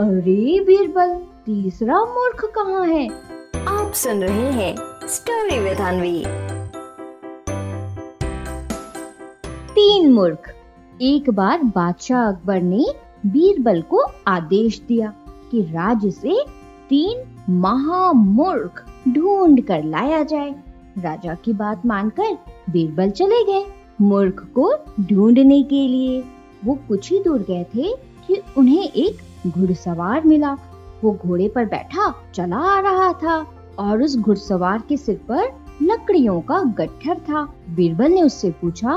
अरे बीरबल तीसरा मूर्ख कहाँ है? आप सुन रहे हैं स्टोरी विद अनवी तीन मूर्ख। एक बार बादशाह अकबर ने बीरबल को आदेश दिया कि राज्य से तीन महामूर्ख ढूंढ कर लाया जाए। राजा की बात मानकर बीरबल चले गए मूर्ख को ढूँढने के लिए। वो कुछ ही दूर गए थे कि उन्हें एक घुड़सवार मिला। वो घोड़े पर बैठा, चला आ रहा था और उस घुड़सवार के सिर पर लकड़ियों का गट्ठर था। बीरबल ने उससे पूछा,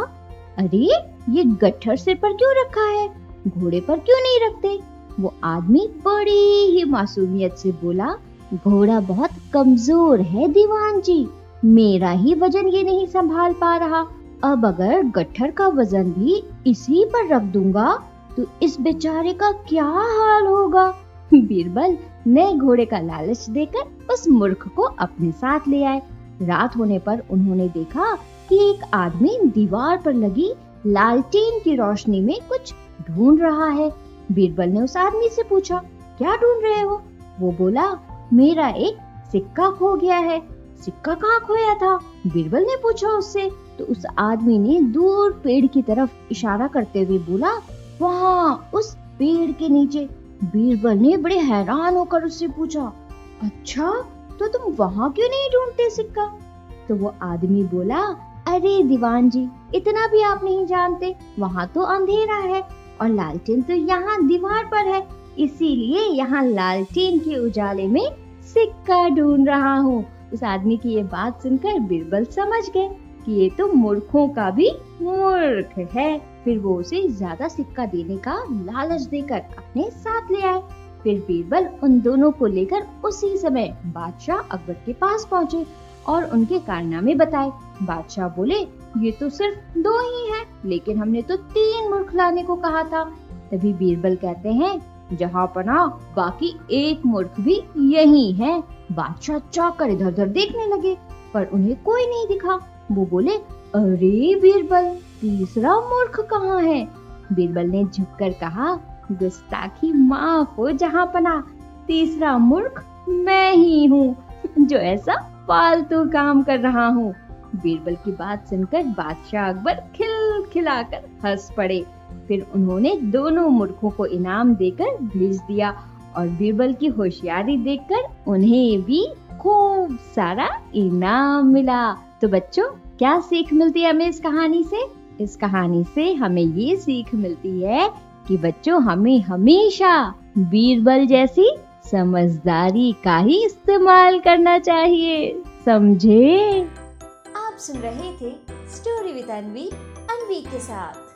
अरे, ये गट्ठर सिर पर क्यों रखा है? घोड़े पर क्यों नहीं रखते? वो आदमी बड़ी ही मासूमियत से बोला, घोड़ा बहुत कमज़ोर है दीवान जी। मेरा ही वज़न ये नहीं संभाल पा रहा। अब अगर गट्ठर का वज़न भी इसी पर रख दूँगा तो इस बेचारे का क्या हाल होगा? बीरबल नए घोड़े का लालच देकर उस मूर्ख को अपने साथ ले आए। रात होने पर उन्होंने देखा कि एक आदमी दीवार पर लगी लालटेन की रोशनी में कुछ ढूंढ रहा है। बीरबल ने उस आदमी से पूछा, क्या ढूंढ रहे हो? वो बोला, मेरा एक सिक्का खो गया है। सिक्का कहाँ खोया था? बीरबल ने पूछा उससे। तो उस आदमी ने दूर पेड़ की तरफ़ इशारा करते हुए बोला वहाँ उस पेड़ के नीचे बीरबल ने बड़े हैरान होकर उससे पूछा अच्छा तो तुम वहाँ क्यों नहीं ढूंढते सिक्का? तो वो आदमी बोला, अरे दीवान जी इतना भी आप नहीं जानते, वहाँ तो अंधेरा है और लालटेन तो यहाँ दीवार पर है, इसीलिए यहाँ लालटेन के उजाले में सिक्का ढूंढ रहा हूँ। उस आदमी की ये बात सुनकर बीरबल समझ गए। कि ये तो मूर्खों का भी मूर्ख है। फिर वो उसे ज़्यादा सिक्का देने का लालच देकर अपने साथ ले आए। फिर बीरबल उन दोनों को लेकर उसी समय बादशाह अकबर के पास पहुँचे और उनके कारनामे बताए। बादशाह बोले ये तो सिर्फ़ दो ही हैं, लेकिन हमने तो तीन मूर्ख लाने को कहा था। तभी बीरबल कहते हैं जहाँ पना बाकी एक मूर्ख भी यही है। बादशाह चाकर इधर उधर देखने लगे पर उन्हें कोई नहीं दिखा। वो बोले, अरे बीरबल, तीसरा मूर्ख कहाँ है? बीरबल ने झुककर कहा, गुस्ताखी माफ़ हो जहाँ पना, तीसरा मूर्ख मैं ही हूँ, जो ऐसा फालतू काम कर रहा हूँ। बीरबल की बात सुनकर बादशाह अकबर खिल खिलाकर हंस पड़े। फिर उन्होंने दोनों मूर्खों को इनाम देकर भेज दिया और बीरबल की होशियारी देखकर उन्हें भी खूब सारा इनाम मिला। तो बच्चों, क्या सीख मिलती है हमें इस कहानी से? इस कहानी से हमें ये सीख मिलती है कि बच्चों, हमें हमेशा बीरबल जैसी समझदारी का ही इस्तेमाल करना चाहिए। समझे? आप सुन रहे थे स्टोरी विद अनवी अनवी के साथ।